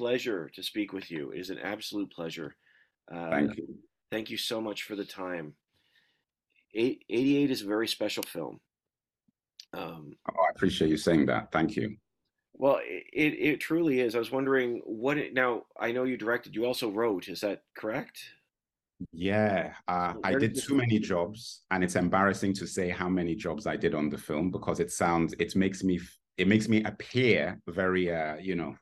pleasure to speak with you. It is an absolute pleasure. Uh, thank you. Thank you so much for the time. 88 is a very special film. Um, oh, I appreciate you saying that. Thank you. Well, it, it truly is. I was wondering what it, now I know you directed, you also wrote, is that correct? Yeah, uh, I did too many jobs, and it's embarrassing to say how many jobs I did on the film because it sounds, it makes me, it makes me appear very, uh, you know,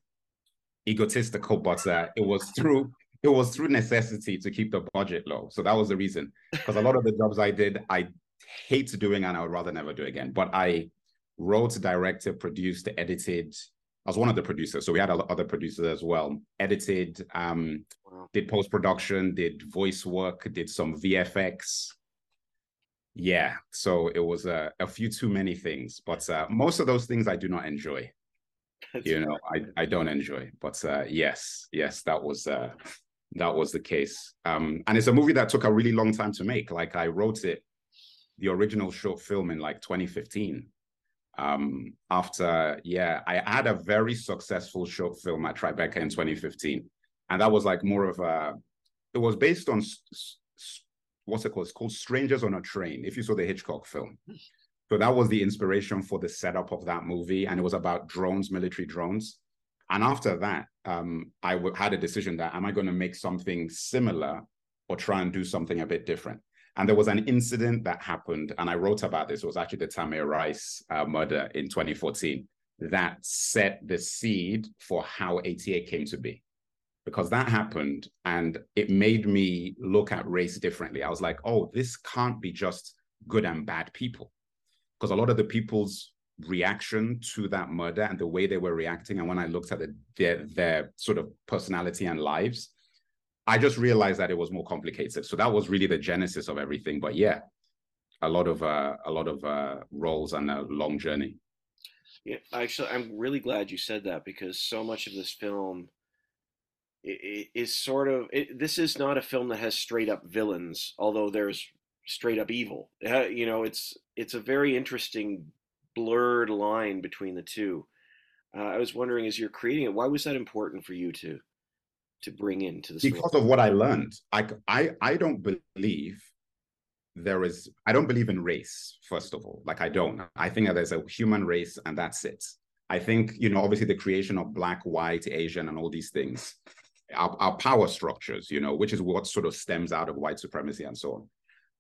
egotistical. But uh, it was through, it was through necessity to keep the budget low. So that was the reason. Because a lot of the jobs I did, I hate doing, and I would rather never do again. But I wrote, directed, produced, edited. I was one of the producers, so we had other producers as well. Edited, um, wow. did post production, did voice work, did some VFX. Yeah, so it was a, a few too many things, but uh, most of those things I do not enjoy. That's you know, I, I don't enjoy, but uh, yes, yes, that was uh, that was the case. Um, and it's a movie that took a really long time to make. Like I wrote it, the original short film in like 2015 um, after, yeah, I had a very successful short film at Tribeca in 2015. And that was like more of a, it was based on, what's it called? It's called Strangers on a Train, if you saw the Hitchcock film. So that was the inspiration for the setup of that movie. And it was about drones, military drones. And after that, um, I w- had a decision that am I going to make something similar or try and do something a bit different? And there was an incident that happened, and I wrote about this. It was actually the Tamir Rice uh, murder in 2014 that set the seed for how 88 came to be. Because that happened and it made me look at race differently. I was like, oh, this can't be just good and bad people. Because a lot of the people's reaction to that murder and the way they were reacting, and when I looked at the, their, their sort of personality and lives, I just realized that it was more complicated. So that was really the genesis of everything. But yeah, a lot of uh, a lot of uh, roles and a long journey. Yeah, actually, I'm really glad you said that because so much of this film is sort of it, this is not a film that has straight up villains, although there's straight up evil. You know, it's it's a very interesting blurred line between the two. Uh, I was wondering, as you're creating it, why was that important for you to to bring into the story? because of what I learned. I I I don't believe there is. I don't believe in race. First of all, like I don't. I think that there's a human race and that's it. I think you know, obviously, the creation of black, white, Asian, and all these things are, are power structures. You know, which is what sort of stems out of white supremacy and so on.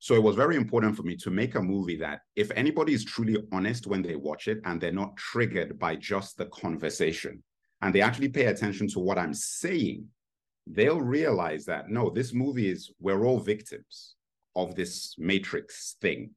So it was very important for me to make a movie that if anybody is truly honest when they watch it and they're not triggered by just the conversation and they actually pay attention to what I'm saying, they'll realize that no, this movie is, we're all victims of this matrix thing.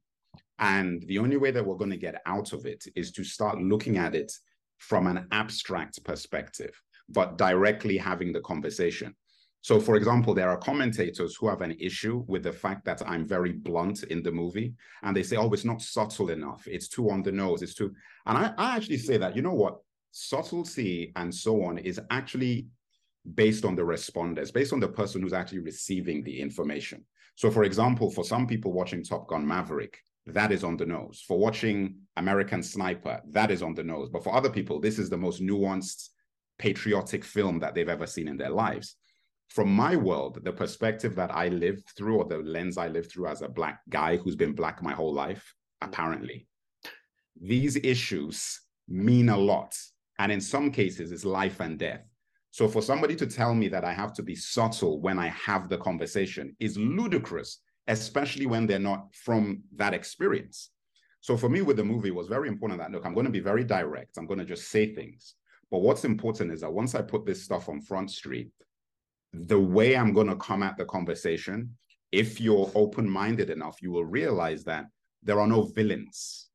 And the only way that we're going to get out of it is to start looking at it from an abstract perspective, but directly having the conversation. So, for example, there are commentators who have an issue with the fact that I'm very blunt in the movie, and they say, "Oh, it's not subtle enough. It's too on the nose. It's too." And I, I actually say that you know what, subtlety and so on is actually based on the responders, based on the person who's actually receiving the information. So, for example, for some people watching Top Gun Maverick, that is on the nose. For watching American Sniper, that is on the nose. But for other people, this is the most nuanced, patriotic film that they've ever seen in their lives. From my world, the perspective that I live through, or the lens I live through as a Black guy who's been Black my whole life, mm-hmm. apparently, these issues mean a lot. And in some cases, it's life and death. So for somebody to tell me that I have to be subtle when I have the conversation is ludicrous, especially when they're not from that experience. So for me with the movie, it was very important that look, I'm going to be very direct. I'm going to just say things. But what's important is that once I put this stuff on Front Street, the way I'm going to come at the conversation, if you're open-minded enough, you will realize that there are no villains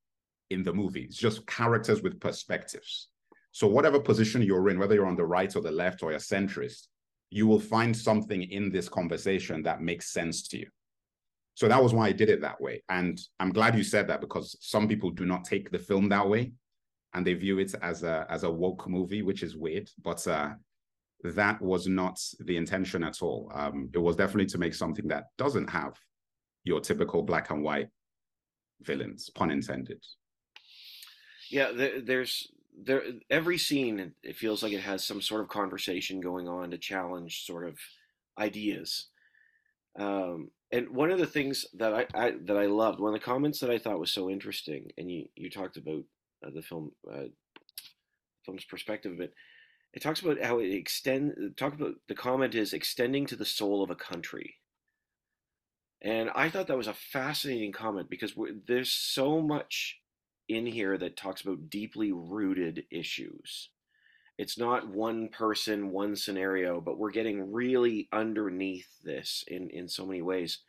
in the movie. It's just characters with perspectives. So whatever position you're in, whether you're on the right or the left or a centrist, you will find something in this conversation that makes sense to you. So that was why I did it that way. And I'm glad you said that because some people do not take the film that way and they view it as a as a woke movie, which is weird. But uh, that was not the intention at all. Um, it was definitely to make something that doesn't have your typical black and white villains, pun intended. Yeah, there's there every scene it feels like it has some sort of conversation going on to challenge sort of ideas. Um, and one of the things that I, I, that I loved, one of the comments that I thought was so interesting, and you you talked about uh, the film uh, film's perspective of it. It talks about how it extend. Uh, talk about the comment is extending to the soul of a country. And I thought that was a fascinating comment because there's so much in here that talks about deeply rooted issues. It's not one person, one scenario, but we're getting really underneath this in, in so many ways.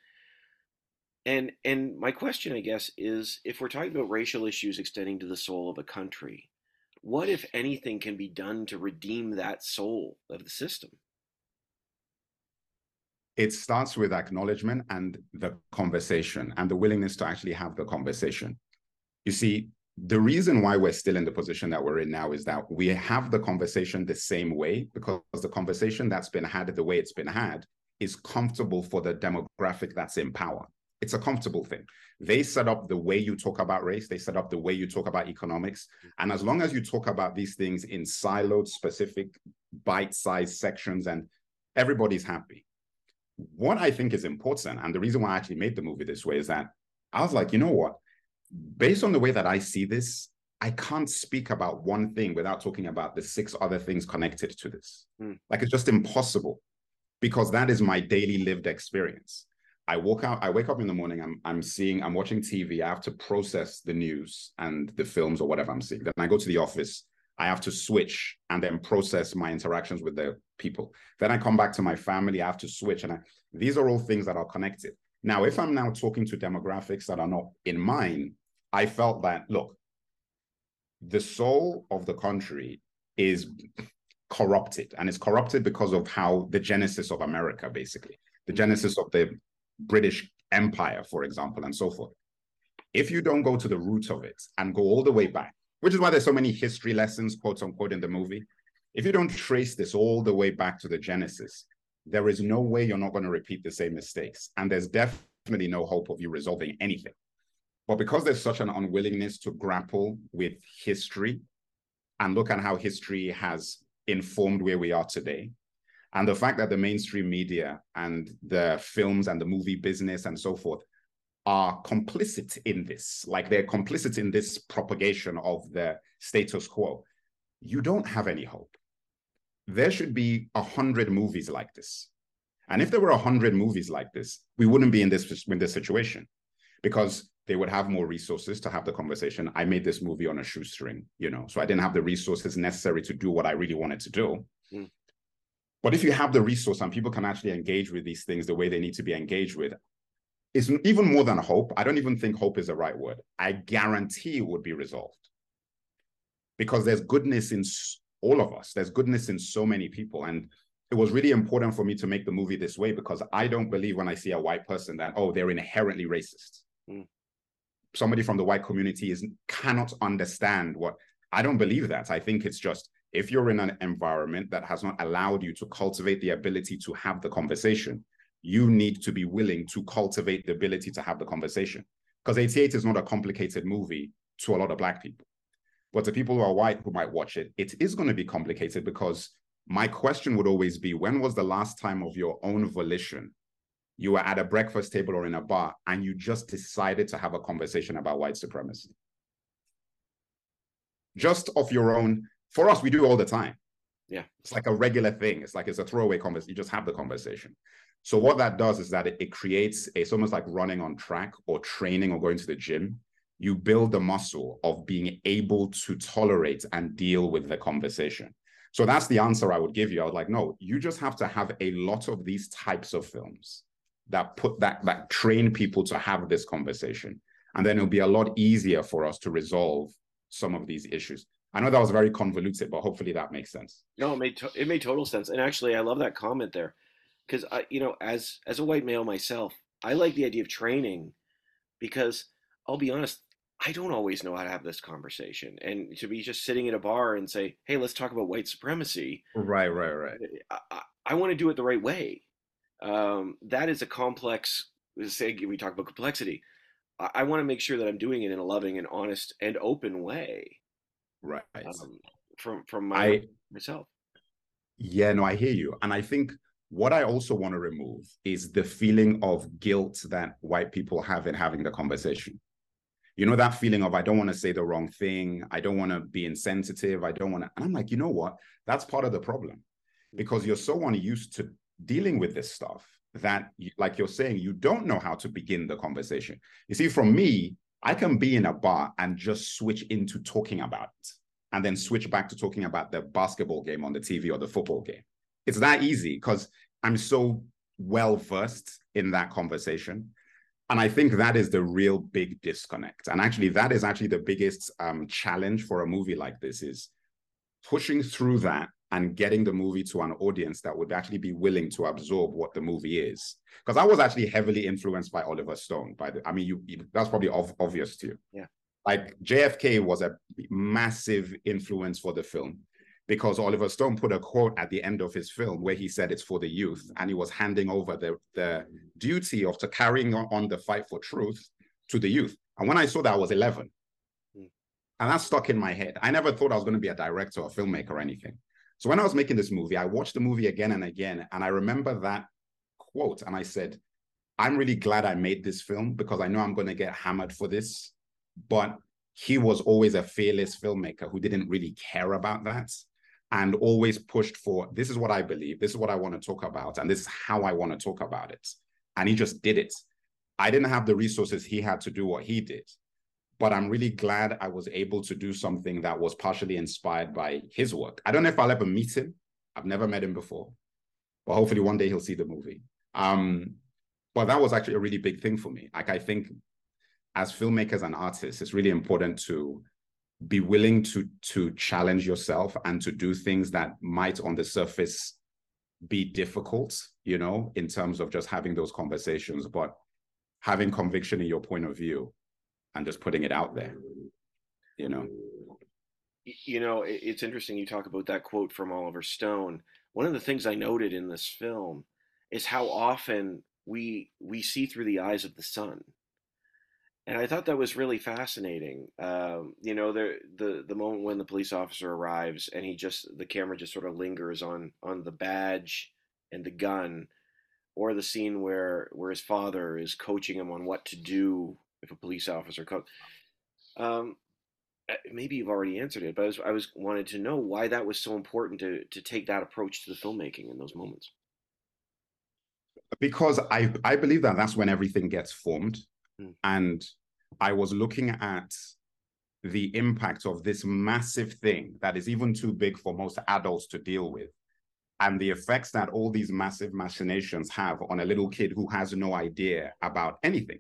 And and my question, I guess, is if we're talking about racial issues extending to the soul of a country, what if anything can be done to redeem that soul of the system? It starts with acknowledgement and the conversation and the willingness to actually have the conversation. You see, the reason why we're still in the position that we're in now is that we have the conversation the same way because the conversation that's been had the way it's been had is comfortable for the demographic that's in power. It's a comfortable thing. They set up the way you talk about race, they set up the way you talk about economics. And as long as you talk about these things in siloed, specific, bite sized sections, and everybody's happy. What I think is important, and the reason why I actually made the movie this way is that I was like, you know what? based on the way that I see this, I can't speak about one thing without talking about the six other things connected to this. Mm. Like it's just impossible because that is my daily lived experience. I walk out, I wake up in the morning, I'm I'm seeing, I'm watching TV, I have to process the news and the films or whatever I'm seeing. Then I go to the office, I have to switch and then process my interactions with the people. Then I come back to my family, I have to switch. And I, these are all things that are connected. Now, if I'm now talking to demographics that are not in mine, I felt that, look, the soul of the country is corrupted, and it's corrupted because of how the genesis of America, basically, the genesis of the British Empire, for example, and so forth. If you don't go to the root of it and go all the way back, which is why there's so many history lessons, quote unquote, in the movie, if you don't trace this all the way back to the genesis, there is no way you're not going to repeat the same mistakes. And there's definitely no hope of you resolving anything. But because there's such an unwillingness to grapple with history and look at how history has informed where we are today, and the fact that the mainstream media and the films and the movie business and so forth are complicit in this, like they're complicit in this propagation of the status quo, you don't have any hope. There should be a hundred movies like this. And if there were a hundred movies like this, we wouldn't be in this, in this situation because they would have more resources to have the conversation. I made this movie on a shoestring, you know, so I didn't have the resources necessary to do what I really wanted to do. Mm. But if you have the resource and people can actually engage with these things the way they need to be engaged with, it's even more than hope. I don't even think hope is the right word. I guarantee it would be resolved because there's goodness in all of us. There's goodness in so many people. And it was really important for me to make the movie this way because I don't believe when I see a white person that, oh, they're inherently racist. Mm somebody from the white community is cannot understand what I don't believe that. I think it's just if you're in an environment that has not allowed you to cultivate the ability to have the conversation, you need to be willing to cultivate the ability to have the conversation. Because 88 is not a complicated movie to a lot of Black people. But to people who are white who might watch it, it is going to be complicated because my question would always be when was the last time of your own volition you were at a breakfast table or in a bar and you just decided to have a conversation about white supremacy. Just of your own, for us, we do all the time. Yeah. It's like a regular thing. It's like it's a throwaway conversation. You just have the conversation. So what that does is that it, it creates, it's almost like running on track or training or going to the gym. You build the muscle of being able to tolerate and deal with the conversation. So that's the answer I would give you. I was like, no, you just have to have a lot of these types of films that put that that train people to have this conversation and then it'll be a lot easier for us to resolve some of these issues i know that was very convoluted but hopefully that makes sense no it made to- it made total sense and actually i love that comment there because i you know as as a white male myself i like the idea of training because i'll be honest i don't always know how to have this conversation and to be just sitting at a bar and say hey let's talk about white supremacy right right right i, I, I want to do it the right way um, that is a complex. Say we talk about complexity. I, I want to make sure that I'm doing it in a loving and honest and open way. Right. Um, from from my I myself. yeah, no, I hear you. And I think what I also want to remove is the feeling of guilt that white people have in having the conversation. You know, that feeling of I don't want to say the wrong thing, I don't want to be insensitive, I don't want to. And I'm like, you know what? That's part of the problem because you're so unused to dealing with this stuff that, like you're saying, you don't know how to begin the conversation. You see, from me, I can be in a bar and just switch into talking about it and then switch back to talking about the basketball game on the TV or the football game. It's that easy because I'm so well versed in that conversation. And I think that is the real big disconnect. And actually, that is actually the biggest um, challenge for a movie like this is pushing through that and getting the movie to an audience that would actually be willing to absorb what the movie is. Because I was actually heavily influenced by Oliver Stone. By the, I mean, you, you that's probably ov- obvious to you. Yeah. Like JFK was a massive influence for the film because Oliver Stone put a quote at the end of his film where he said it's for the youth, and he was handing over the the duty of to carrying on the fight for truth to the youth. And when I saw that, I was 11. Mm. And that stuck in my head. I never thought I was going to be a director or filmmaker or anything. So when I was making this movie, I watched the movie again and again, and I remember that quote, and I said, "I'm really glad I made this film because I know I'm going to get hammered for this." But he was always a fearless filmmaker who didn't really care about that and always pushed for this is what I believe, this is what I want to talk about, and this is how I want to talk about it. And he just did it. I didn't have the resources he had to do what he did but I'm really glad I was able to do something that was partially inspired by his work. I don't know if I'll ever meet him. I've never met him before, but hopefully one day he'll see the movie. Um, but that was actually a really big thing for me. Like I think as filmmakers and artists, it's really important to be willing to to challenge yourself and to do things that might on the surface be difficult, you know, in terms of just having those conversations, but having conviction in your point of view and just putting it out there you know? You know it's interesting you talk about that quote from oliver stone. One of the things i noted in this film is how often we we see through the eyes of the son and i thought that was really fascinating. Um, you know the, the the moment when the police officer arrives and he just the camera just sort of lingers on on the badge and the gun or the scene where where his father is coaching him on what to do if a police officer comes. Um, eh, maybe you've already answered it, but I was I was wanted to know why that was so important to to take that approach to the filmmaking in those moments. Because I I believe that that's when everything gets formed, Mm. and I was looking at the impact of this massive thing that is even too big for most adults to deal with, and the effects that all these massive machinations have on a little kid who has no idea about anything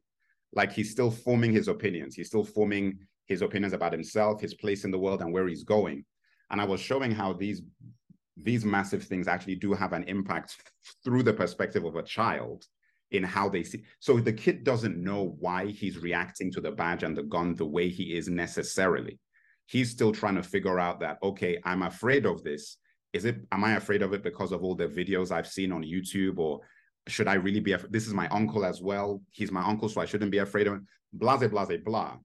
like he's still forming his opinions. He's still forming his opinions about himself, his place in the world, and where he's going. And I was showing how these these massive things actually do have an impact through the perspective of a child in how they see. So the kid doesn't know why he's reacting to the badge and the gun the way he is necessarily. He's still trying to figure out that, okay, I'm afraid of this. Is it, am I afraid of it because of all the videos I've seen on YouTube or should I really be? This is my uncle as well. He's my uncle, so I shouldn't be afraid of him. Blah, blah, blah, blah.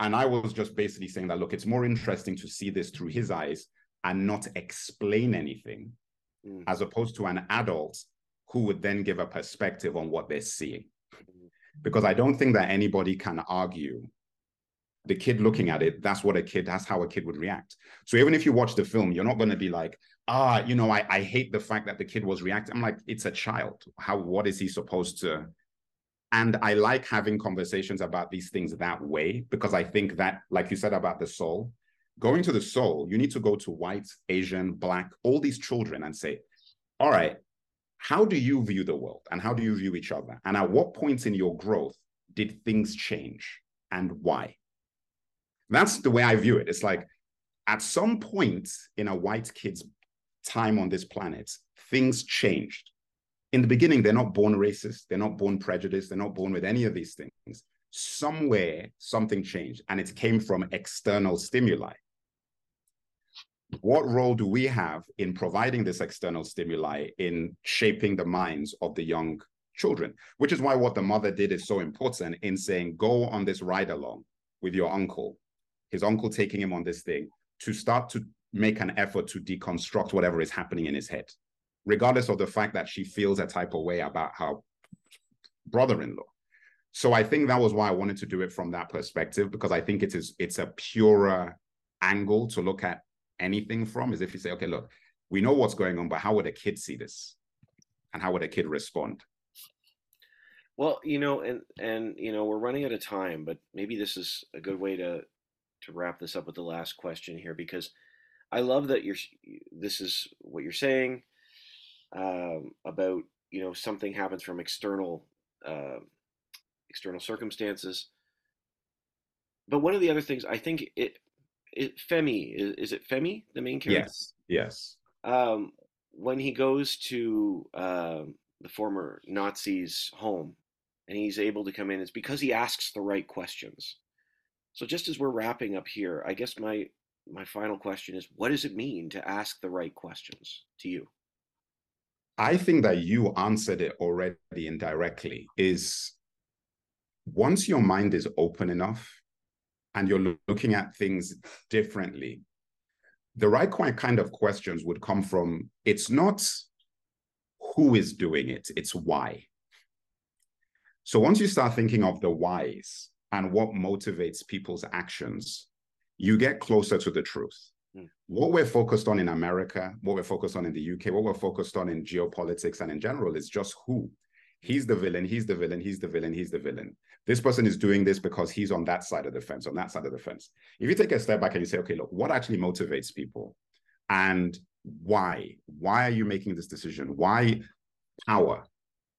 And I was just basically saying that, look, it's more interesting to see this through his eyes and not explain anything, Mm. as opposed to an adult who would then give a perspective on what they're seeing. Because I don't think that anybody can argue the kid looking at it, that's what a kid, that's how a kid would react. So even if you watch the film, you're not going to be like, ah, you know, I, I hate the fact that the kid was reacting. I'm like, it's a child. How, what is he supposed to? And I like having conversations about these things that way because I think that, like you said about the soul, going to the soul, you need to go to white, Asian, black, all these children and say, all right, how do you view the world and how do you view each other? And at what points in your growth did things change and why? That's the way I view it. It's like at some point in a white kid's time on this planet, things changed. In the beginning, they're not born racist, they're not born prejudiced, they're not born with any of these things. Somewhere, something changed, and it came from external stimuli. What role do we have in providing this external stimuli in shaping the minds of the young children? Which is why what the mother did is so important in saying, go on this ride along with your uncle his uncle taking him on this thing to start to make an effort to deconstruct whatever is happening in his head, regardless of the fact that she feels a type of way about her brother-in-law. So I think that was why I wanted to do it from that perspective because I think it is it's a purer angle to look at anything from is if you say, okay, look, we know what's going on, but how would a kid see this? And how would a kid respond? Well, you know, and and you know, we're running out of time, but maybe this is a good way to to wrap this up with the last question here because I love that you're this is what you're saying um, about you know something happens from external uh, external circumstances. But one of the other things I think it it Femi is, is it Femi the main character? Yes. Yes. Um, when he goes to uh, the former Nazi's home and he's able to come in, it's because he asks the right questions. So just as we're wrapping up here, I guess my my final question is what does it mean to ask the right questions to you? I think that you answered it already indirectly is once your mind is open enough and you're looking at things differently, the right kind of questions would come from it's not who is doing it, it's why. So once you start thinking of the whys and what motivates people's actions, you get closer to the truth. Mm. What we're focused on in America, what we're focused on in the UK, what we're focused on in geopolitics and in general is just who. He's the villain, he's the villain, he's the villain, he's the villain. This person is doing this because he's on that side of the fence, on that side of the fence. If you take a step back and you say, okay, look, what actually motivates people? And why? Why are you making this decision? Why power?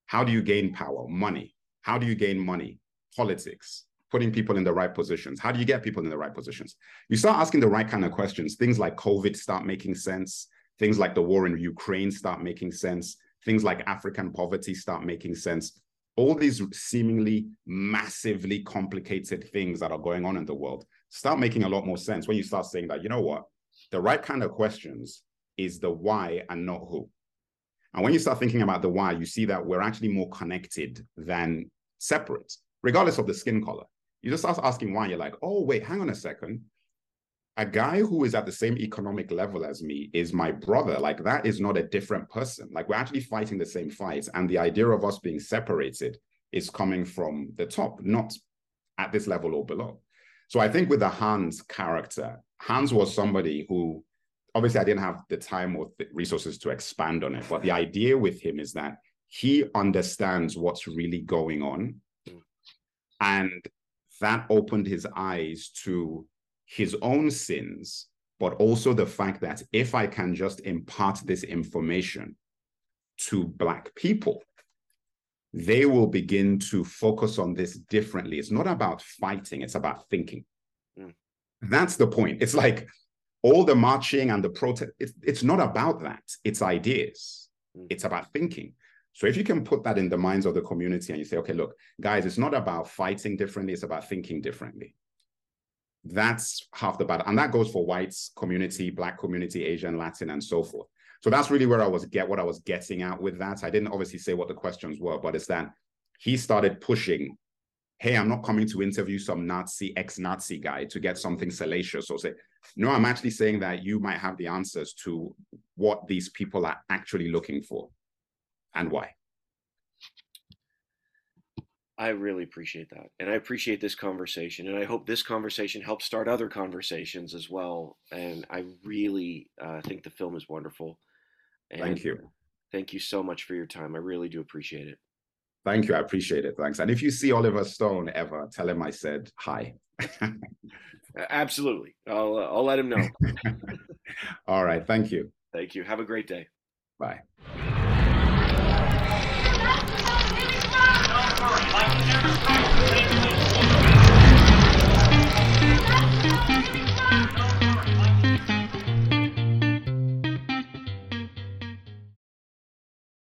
How do you gain power? Money. How do you gain money? Politics putting people in the right positions? How do you get people in the right positions? You start asking the right kind of questions. Things like COVID start making sense. Things like the war in Ukraine start making sense. Things like African poverty start making sense. All these seemingly massively complicated things that are going on in the world start making a lot more sense when you start saying that, you know what? The right kind of questions is the why and not who. And when you start thinking about the why, you see that we're actually more connected than separate, regardless of the skin color. You just start asking why. You're like, oh, wait, hang on a second. A guy who is at the same economic level as me is my brother. Like, that is not a different person. Like, we're actually fighting the same fight. And the idea of us being separated is coming from the top, not at this level or below. So I think with the Hans character, Hans was somebody who obviously I didn't have the time or the resources to expand on it, but the idea with him is that he understands what's really going on. Hmm. And that opened his eyes to his own sins, but also the fact that if I can just impart this information to Black people, they will begin to focus on this differently. It's not about fighting, it's about thinking. Mm. That's the point. It's like all the marching and the protest, it's, it's not about that. It's ideas, mm. it's about thinking. So if you can put that in the minds of the community and you say, okay, look, guys, it's not about fighting differently, it's about thinking differently. That's half the battle. And that goes for whites community, black community, Asian, Latin, and so forth. So that's really where I was get what I was getting at with that. I didn't obviously say what the questions were, but it's that he started pushing, hey, I'm not coming to interview some Nazi, ex-Nazi guy to get something salacious or say, no, I'm actually saying that you might have the answers to what these people are actually looking for and why? I really appreciate that. And I appreciate this conversation. And I hope this conversation helps start other conversations as well. And I really uh, think the film is wonderful. And thank you. Thank you so much for your time. I really do appreciate it. Thank you. I appreciate it. Thanks. And if you see Oliver Stone ever, tell him I said hi. Absolutely. I'll, uh, I'll let him know. All right. Thank you. Thank you. Have a great day. Bye. Thank you.